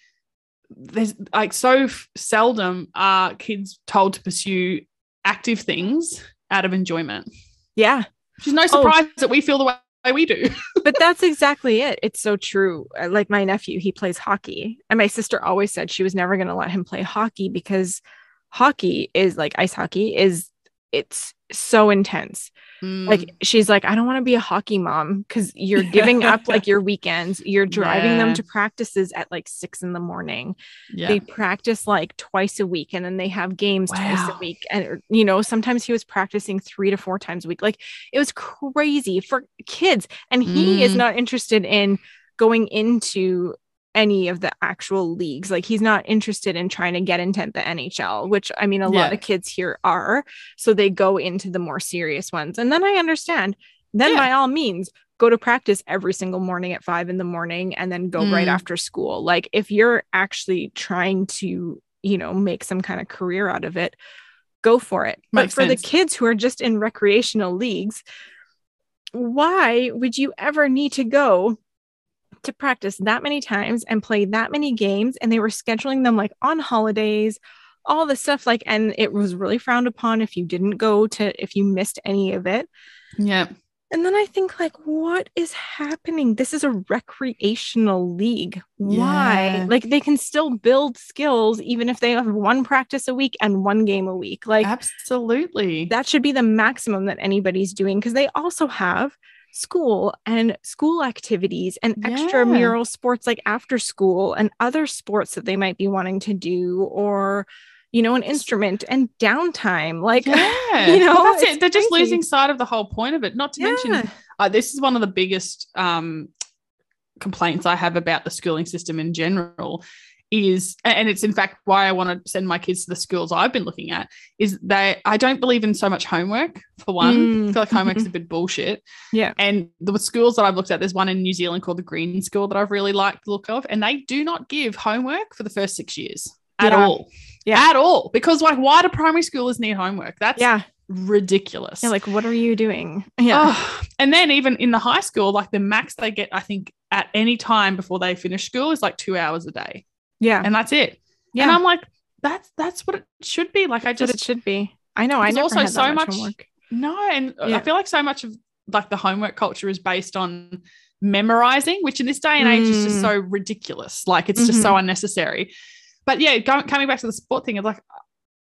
there's like so f- seldom are kids told to pursue active things out of enjoyment. yeah Which is no Oh. surprise that we feel the way we do. but that's exactly it. It's so true. Uh, Like my nephew, he plays hockey. And my sister always said she was never going to let him play hockey because hockey is like ice hockey is it's so intense. Mm. Like she's like I don't want to be a hockey mom cuz you're giving up like your weekends. You're driving them to practices at like 6 in the morning. yeah. They practice like twice a week and then they have games twice a week. And you know, sometimes he was practicing 3 to 4 times a week. Like it was crazy for kids and he is Mm. not interested in going into any of the actual leagues. Like he's not interested in trying to get into the NHL, which I mean a lot of kids here are. So they go into the more serious ones. And then I understand. Then Yeah. by all means go to practice every single morning at 5 in the morning and then go right Mm. after school. Like if you're actually trying to, you know, make some kind of career out of it, go for it. but for sense. the kids who are just in recreational leagues, why would you ever need to go to practice that many times and play that many games and they were scheduling them like on holidays all the stuff like and it was really frowned upon if you didn't go to if you missed any of it yeah. and then i think like what is happening this is a recreational league why Yeah. like they can still build skills even if they have one practice a week and one game a week like Absolutely. that should be the maximum that anybody's doing because they also have school and school activities and Yeah. extramural sports like after school and other sports that they might be wanting to do or you know an instrument and downtime like yeah. you know, Well, that's it. They're just losing sight of the whole point of it. Not to mention uh, this is one of the biggest um, complaints I have about the schooling system in general. Is and it's in fact why I want to send my kids to the schools I've been looking at. Is they I don't believe in so much homework for one. Mm. I feel like homework's a bit bullshit. Yeah. And the schools that I've looked at, there's one in New Zealand called the Green School that I've really liked the look of, and they do not give homework for the first six years at Yeah. all. Yeah. At all. Because like why do primary schoolers need homework? That's yeah ridiculous. yeah like what are you doing yeah Oh, and then even in the high school, like the max they get, I think, at any time before they finish school is like two hours a day, yeah and that's it. yeah And I'm like, that's that's what it should be. Like I just it should be i know i also so much, much- no, and Yeah. I feel like so much of like the homework culture is based on memorizing, which in this day and age is just Mm. so ridiculous. Like it's just so unnecessary. But yeah, going, coming back to the sport thing, it's like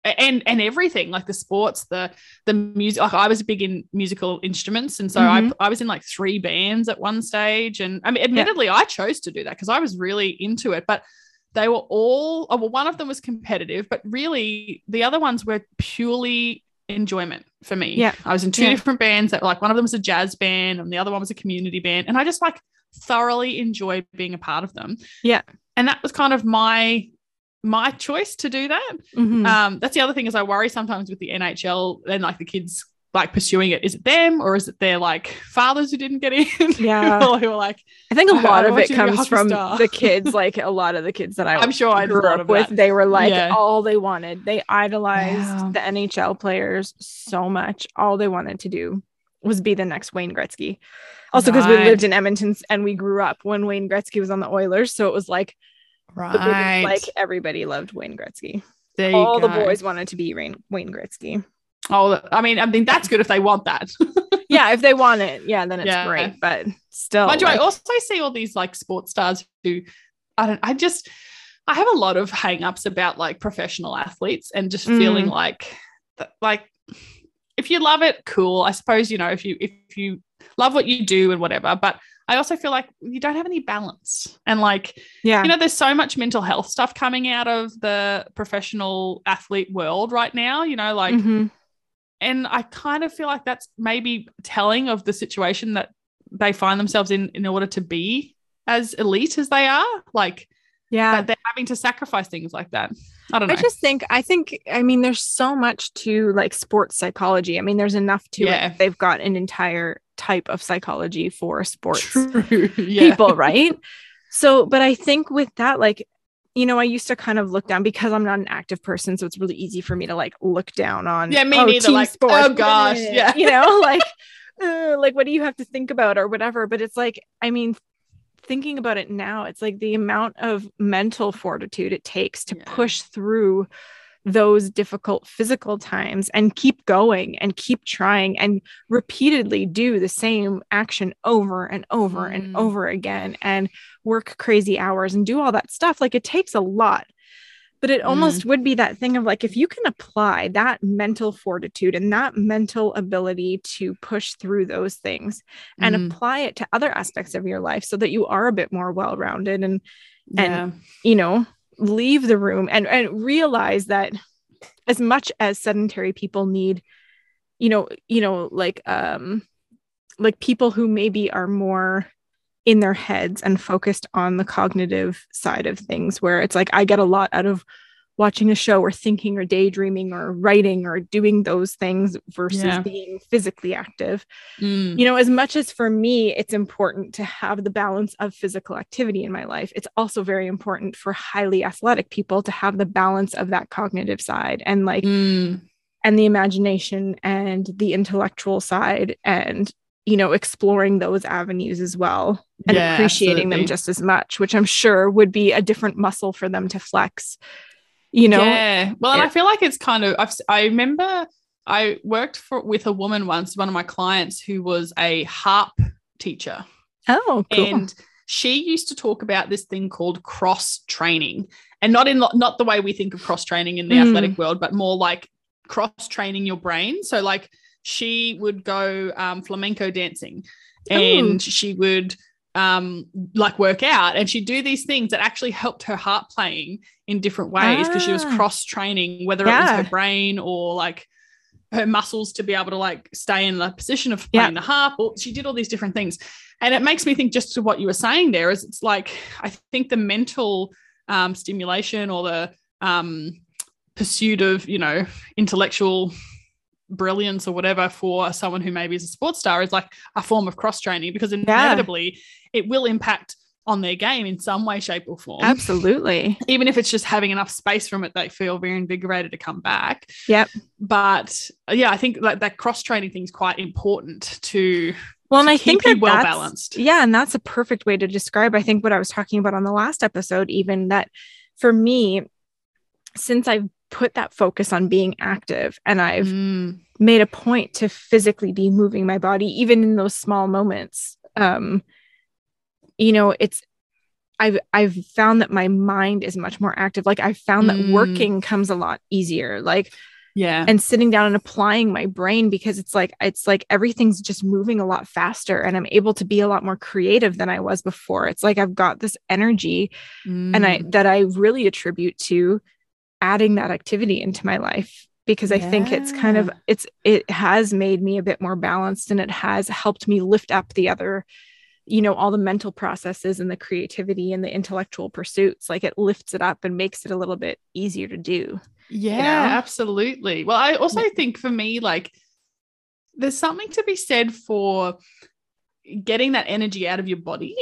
and and everything like the sports the the music like i was big in musical instruments and so Mhm. I, I was in like three bands at one stage and i mean admittedly i chose to do that because i was really into it but they were all oh, well one of them was competitive but really the other ones were purely enjoyment for me Yeah. i was in two Yeah. different bands that like one of them was a jazz band and the other one was a community band and i just like thoroughly enjoyed being a part of them Yeah. and that was kind of my my choice to do that Mhm. um, that's the other thing is I worry sometimes with the NHL and like the kids like pursuing it. Is it them or is it their like fathers who didn't get in? Yeah. who are like, I think a lot of it you to be a comes from star. the kids. Like a lot of the kids that I I'm sure I grew up with, they were like Yeah. all they wanted. They idolized the NHL players so much. All they wanted to do was be the next Wayne Gretzky. Also, because we lived in Edmonton and we grew up when Wayne Gretzky was on the Oilers, so it was like right, like everybody loved Wayne Gretzky. All the boys wanted to be Rain- Wayne Gretzky. Oh, I mean, I mean that's good if they want that. Yeah, if they want it, yeah, then it's Yeah. great. But still, Mind you, I also see all these like sports stars who I don't I just I have a lot of hang-ups about like professional athletes and just Mm. feeling like like if you love it, cool. I suppose, you know, if you if you love what you do and whatever, but I also feel like you don't have any balance. And like, yeah, you know, there's so much mental health stuff coming out of the professional athlete world right now, you know, like Mhm. And I kind of feel like that's maybe telling of the situation that they find themselves in in order to be as elite as they are. Like yeah. that they're having to sacrifice things like that. I don't know. I just think I think I mean there's so much to like sports psychology. I mean there's enough to Yeah. it. They've got an entire type of psychology for sports Yeah. people, right? So, but I think with that like you know, I used to kind of look down because I'm not an active person, so it's really easy for me to like look down on Yeah, me oh, neither, like, sports, oh gosh, yeah. you know, like uh, like what do you have to think about or whatever. But it's like, I mean, thinking about it now, it's like the amount of mental fortitude it takes to Yeah. push through those difficult physical times and keep going and keep trying and repeatedly do the same action over and over and Mm. over again and work crazy hours and do all that stuff like it takes a lot but it almost would be that thing of like if you can apply that mental fortitude and that mental ability to push through those things and Mm, apply it to other aspects of your life so that you are a bit more well-rounded and yeah. you know leave the room and and realize that as much as sedentary people need you know you know like um like people who maybe are more in their heads and focused on the cognitive side of things where it's like I get a lot out of watching a show or thinking or daydreaming or writing or doing those things versus Yeah. being physically active. Mm, you know, as much as for me, it's important to have the balance of physical activity in my life, it's also very important for highly athletic people to have the balance of that cognitive side and like, mm, and the imagination and the intellectual side and, you know, exploring those avenues as well and Yeah, appreciating them just as much, which I'm sure would be a different muscle for them to flex, you know? yeah. Well, and Yeah. I feel like it's kind of. I've, I remember I worked for with a woman once, one of my clients who was a harp teacher, Oh, cool. and she used to talk about this thing called cross training, and not in not the way we think of cross training in the Mm. athletic world, but more like cross training your brain. So, like she would go um, flamenco dancing, and she would um like work out and she'd do these things that actually helped her harp playing in different ways because she was Ah. cross training whether it was her brain or like her muscles to be able to like stay in the position of Yeah. playing the harp or she did all these different things and it makes me think just to what you were saying there is it's like i think the mental um, stimulation or the um, pursuit of you know intellectual brilliance or whatever for someone who maybe is a sports star is like a form of cross training because inevitably it will impact on their game in some way shape or form Absolutely. even if it's just having enough space from it they feel very invigorated to come back Yep. but yeah i think like that cross training thing is quite important to Well, and I think keep that well balanced. Yeah, and that's a perfect way to describe. I think what I was talking about on the last episode, even that for me, since I've put that focus on being active and I've Mm, made a point to physically be moving my body, even in those small moments, um, you know, it's I've I've found that my mind is much more active. Like I've found that Mm. working comes a lot easier. Like Yeah. and sitting down and applying my brain because it's like it's like everything's just moving a lot faster and I'm able to be a lot more creative than I was before. It's like I've got this energy and I Mm. that I really attribute to adding that activity into my life because I think it's kind of it's it has made me a bit more balanced and it has helped me lift up the other you know all the mental processes and the creativity and the intellectual pursuits like it lifts it up and makes it a little bit easier to do Yeah, know? absolutely. Well, I also think for me, like, there's something to be said for getting that energy out of your body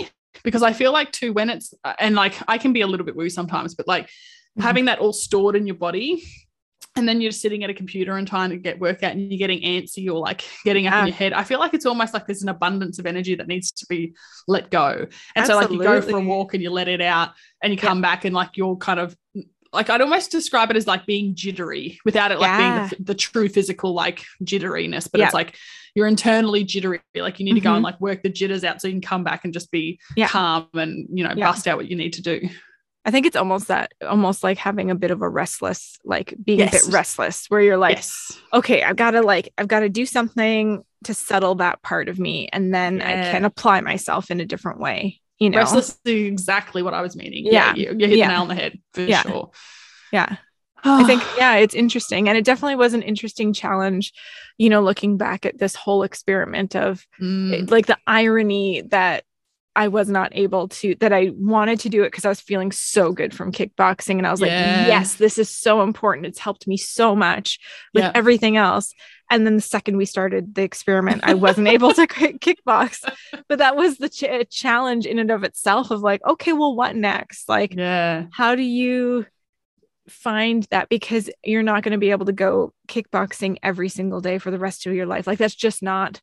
because I feel like too when it's and like I can be a little bit woo sometimes, but like Mhm. having that all stored in your body. And then you're sitting at a computer and trying to get work out and you're getting antsy or like getting up Yeah. in your head. I feel like it's almost like there's an abundance of energy that needs to be let go. And so like you go for a walk and you let it out and you Yeah. come back and like you're kind of like I'd almost describe it as like being jittery without it like Yeah. being the, the true physical like jitteriness, but Yeah. it's like you're internally jittery. Like you need to go and like work the jitters out so you can come back and just be Yeah. calm and you know Yeah. bust out what you need to do. I think it's almost that almost like having a bit of a restless like being a bit restless where you're like yes. okay I've got to like I've got to do something to settle that part of me and then I can apply myself in a different way you know Restless is exactly what I was meaning. Yeah. you, you hit Yeah. the nail on the head for Yeah. sure. yeah I think, yeah, it's interesting. And it definitely was an interesting challenge, you know, looking back at this whole experiment of Mm, like the irony that I was not able to, that I wanted to do it because I was feeling so good from kickboxing. And I was Yeah. like, yes, this is so important. It's helped me so much with Yeah. everything else. And then the second we started the experiment, I wasn't able to kick- kickbox. But that was the ch- challenge in and of itself of like, okay, well, what next? Like, yeah. how do you find that because you're not going to be able to go kickboxing every single day for the rest of your life like that's just not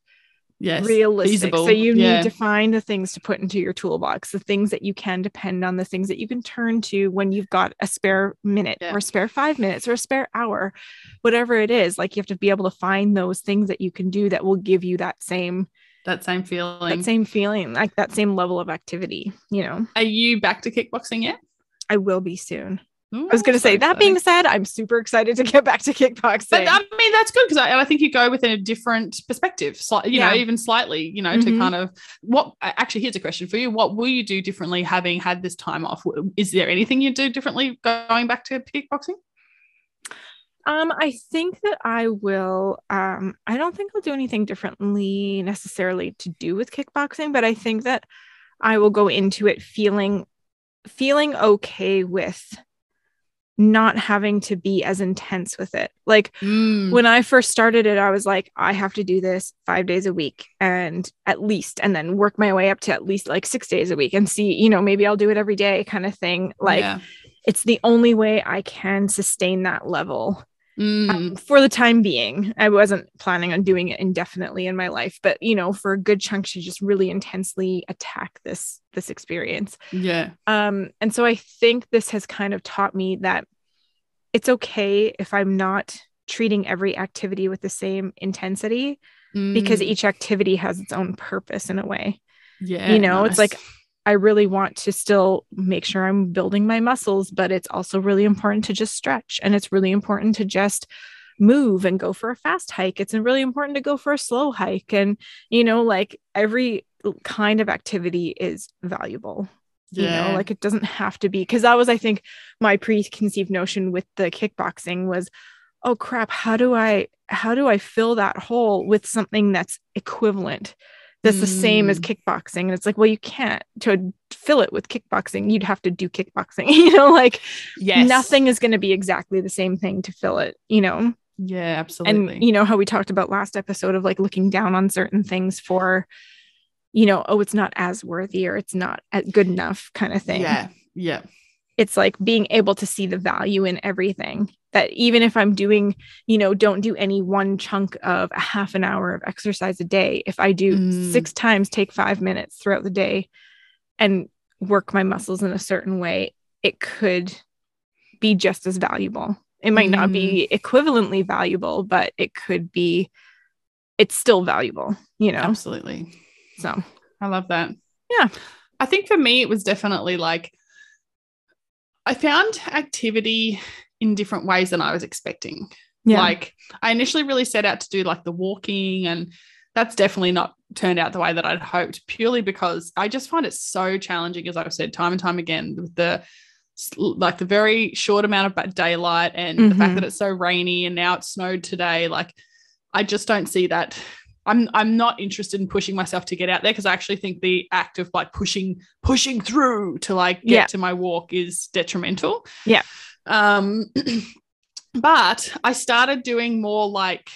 Yes. realistic feasible. so you Yeah. need to find the things to put into your toolbox the things that you can depend on the things that you can turn to when you've got a spare minute Yeah. or spare 5 minutes or a spare hour whatever it is like you have to be able to find those things that you can do that will give you that same that same feeling. that same feeling like that same level of activity you know Are you back to kickboxing yet? i will be soon Ooh, I was going to so say, that being said, I'm super excited to get back to kickboxing. But I mean, that's good because I, I think you go with a different perspective, sli- you know, even slightly, you know, to Mhm. kind of what. Actually, here's a question for you: What will you do differently having had this time off? Is there anything you do differently going back to kickboxing? um, I think that I will. Um, I don't think I'll do anything differently necessarily to do with kickboxing, but I think that I will go into it feeling feeling okay with not having to be as intense with it. Like Mm, when I first started it, I was like, I have to do this five days a week and at least, and then work my way up to at least like six days a week and see, you know, maybe I'll do it every day kind of thing. Like yeah. it's the only way I can sustain that level Mm, um, for the time being. I wasn't planning on doing it indefinitely in my life, but you know, for a good chunk to just really intensely attack this this experience. yeah. Um, and so I think this has kind of taught me that it's okay if I'm not treating every activity with the same intensity because Mm, each activity has its own purpose in a way. yeah, you know, it's like nice. I really want to still make sure I'm building my muscles, but it's also really important to just stretch and it's really important to just move and go for a fast hike. It's really important to go for a slow hike. And, you know, like every kind of activity is valuable. You know, like it doesn't have to be because that was, I think, my preconceived notion with the kickboxing was, oh crap, how do I how do I fill that hole with something that's equivalent? That's the same as Mm. kickboxing. And it's like, well, you can't to fill it with kickboxing. You'd have to do kickboxing, you know, like yes, nothing is going to be exactly the same thing to fill it, you know? Yeah, absolutely. And, you know, how we talked about last episode of like looking down on certain things for, you know, oh, it's not as worthy or it's not good enough kind of thing. yeah, yeah, It's like being able to see the value in everything that even if I'm doing, you know, don't do any one chunk of a half an hour of exercise a day. If I do Mm. six times, take five minutes throughout the day and work my muscles in a certain way, it could be just as valuable. It might not be Mm. equivalently valuable, but it could be, it's still valuable, you know? absolutely. So, I love that. Yeah. I think for me, it was definitely like I found activity in different ways than I was expecting. Yeah. Like I initially really set out to do like the walking and that's definitely not turned out the way that I'd hoped purely because I just find it so challenging as I've said time and time again with the like the very short amount of daylight and mm-hmm. the fact that it's so rainy and now it snowed today like I just don't see that I'm I'm not interested in pushing myself to get out there because I actually think the act of like pushing pushing through to like get Yeah. to my walk is detrimental. Yeah. Um but I started doing more like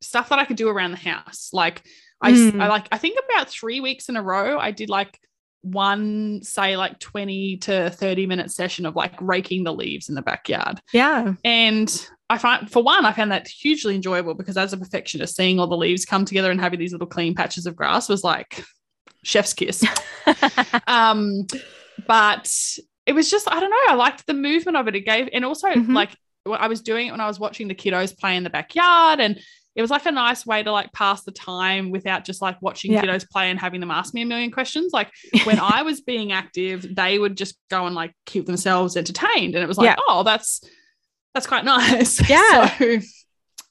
stuff that I could do around the house. Like I, Mm. I like I think about 3 weeks in a row I did like one say like 20 to 30 minute session of like raking the leaves in the backyard. Yeah. And I find, for one, I found that hugely enjoyable because as a perfectionist, seeing all the leaves come together and having these little clean patches of grass was like chef's kiss. um, but it was just, I don't know, I liked the movement of it. It gave, and also Mhm. like I was doing it when I was watching the kiddos play in the backyard and it was like a nice way to like pass the time without just like watching Yeah. kiddos play and having them ask me a million questions. Like when I was being active, they would just go and like keep themselves entertained. And it was like, Yeah. oh, that's that's quite nice. Yeah. so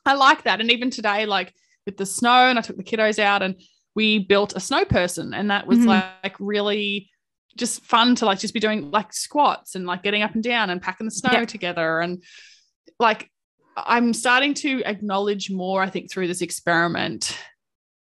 I like that. And even today, like with the snow, and I took the kiddos out and we built a snow person. And that was Mhm. like really just fun to like just be doing like squats and like getting up and down and packing the snow Yeah. together. And like I'm starting to acknowledge more, I think, through this experiment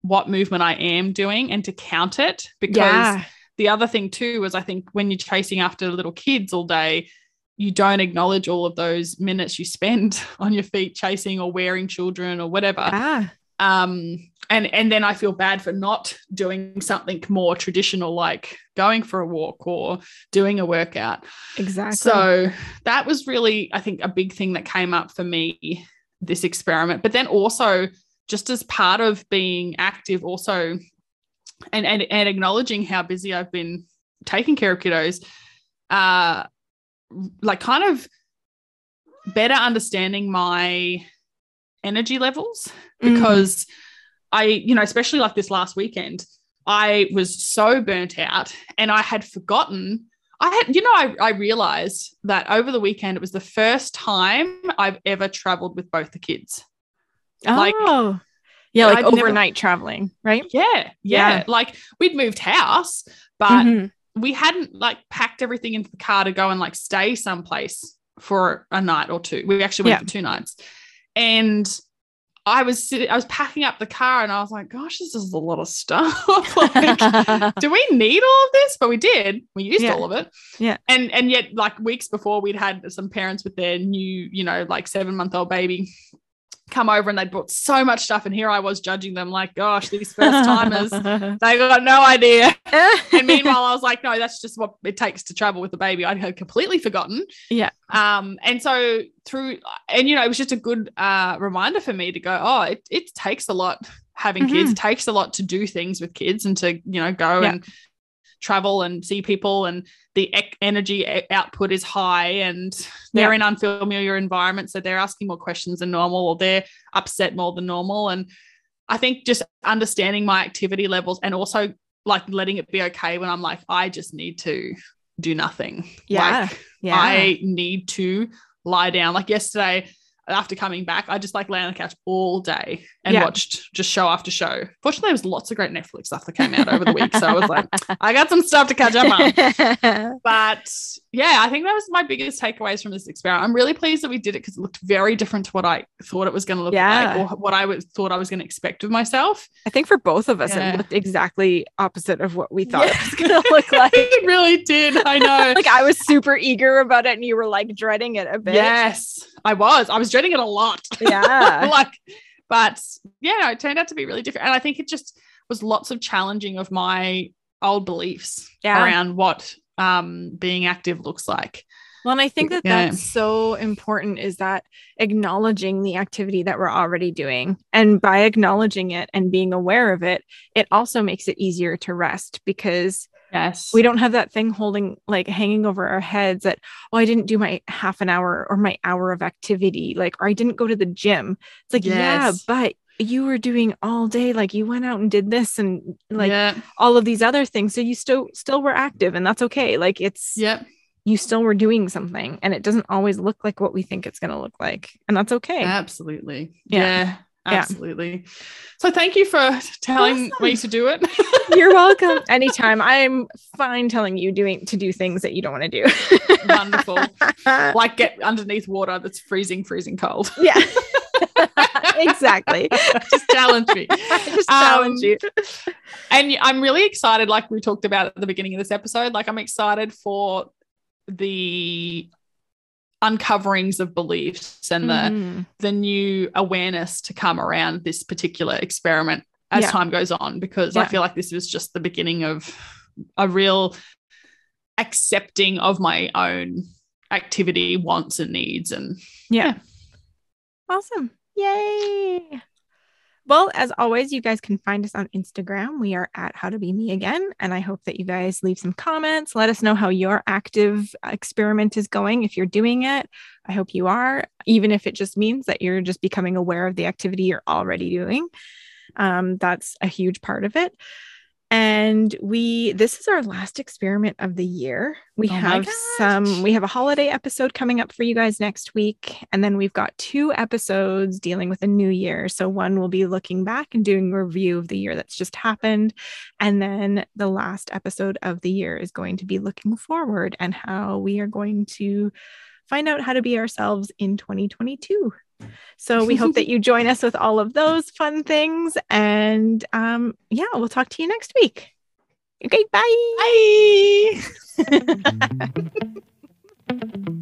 what movement I am doing and to count it because yeah. the other thing too is I think when you're chasing after little kids all day, you don't acknowledge all of those minutes you spend on your feet chasing or wearing children or whatever. Yeah. Um, and and then I feel bad for not doing something more traditional like going for a walk or doing a workout. Exactly. So that was really, I think, a big thing that came up for me this experiment. But then also, just as part of being active, also, and and, and acknowledging how busy I've been taking care of kiddos, uh, like kind of better understanding my energy levels Mm. because I, you know, especially like this last weekend, I was so burnt out and I had forgotten. I had, you know, I, I realized that over the weekend, it was the first time I've ever traveled with both the kids. like- oh. yeah, like never- overnight traveling, right? Yeah, yeah. Yeah. Like we'd moved house, but Mhm. we hadn't like packed everything into the car to go and like stay someplace for a night or two. We actually went Yeah. for two nights. And I was sitting, I was packing up the car and I was like, gosh, this is a lot of stuff. like, do we need all of this? But we did. We used Yeah. all of it. Yeah. And and yet, like weeks before, we'd had some parents with their new, you know, like seven month old baby come over and they'd brought so much stuff. And here I was judging them, like, gosh, these first timers, they got no idea. And meanwhile, I was like, no, that's just what it takes to travel with a baby. I had completely forgotten. Yeah. Um, and so through, and you know, it was just a good uh, reminder for me to go, oh, it, it takes a lot having kids. It takes a lot to do things with kids and to, you know, go Yeah. and travel and see people and the ec- energy e- output is high and they're Yeah. in unfamiliar environments so they're asking more questions than normal or they're upset more than normal and i think just understanding my activity levels and also like letting it be okay when i'm like i just need to do nothing Yeah. like yeah. i need to lie down like yesterday after coming back i just like lay on the couch all day and Yeah. watched just show after show fortunately there was lots of great netflix stuff that came out over the week so i was like i got some stuff to catch up on but yeah, I think that was my biggest takeaways from this experiment. I'm really pleased that we did it because it looked very different to what I thought it was going to look Yeah. like or what I was, thought I was going to expect of myself. I think for both of us, Yeah. it looked exactly opposite of what we thought it was going to look like. it really did. I know. like I was super eager about it, and you were like dreading it a bit. yes, I was. I was dreading it a lot. Yeah. like, but yeah, no, it turned out to be really different. And I think it just was lots of challenging of my old beliefs Yeah. around what um being active looks like. Well, and I think that Yeah. that's so important is that acknowledging the activity that we're already doing. And by acknowledging it and being aware of it, it also makes it easier to rest because Yes. we don't have that thing holding like hanging over our heads that, oh, I didn't do my half an hour or my hour of activity, like, or I didn't go to the gym. It's like, Yes. yeah, but you were doing all day like you went out and did this and like yeah. all of these other things so you still still were active and that's okay like it's Yep. you still were doing something and it doesn't always look like what we think it's going to look like and that's okay Absolutely. Yeah. Yeah. Yeah. Absolutely. So thank you for telling Awesome. me to do it. you're welcome anytime i'm fine telling you doing to do things that you don't want to do Wonderful. like get underneath water that's freezing, freezing cold. yeah exactly Just challenge me. just Um, challenge you And i'm really excited, like we talked about at the beginning of this episode. Like I'm excited for the uncoverings of beliefs and the Mhm. the new awareness to come around this particular experiment as Yeah. time goes on because I feel like this was just the beginning of a real accepting of my own activity wants and needs and Yeah. Awesome. Yay. Well, as always, you guys can find us on Instagram. We are at How to Be Me Again. And I hope that you guys leave some comments. Let us know how your active experiment is going if you're doing it. I hope you are, even if it just means that you're just becoming aware of the activity you're already doing. Um, that's a huge part of it. And we, this is our last experiment of the year. We Oh have some, we have a holiday episode coming up for you guys next week. And then we've got two episodes dealing with a new year. So one will be looking back and doing a review of the year that's just happened. And then the last episode of the year is going to be looking forward and how we are going to find out how to be ourselves in 2022. So we hope that you join us with all of those fun things. And um, yeah, we'll talk to you next week. Okay, bye. Bye.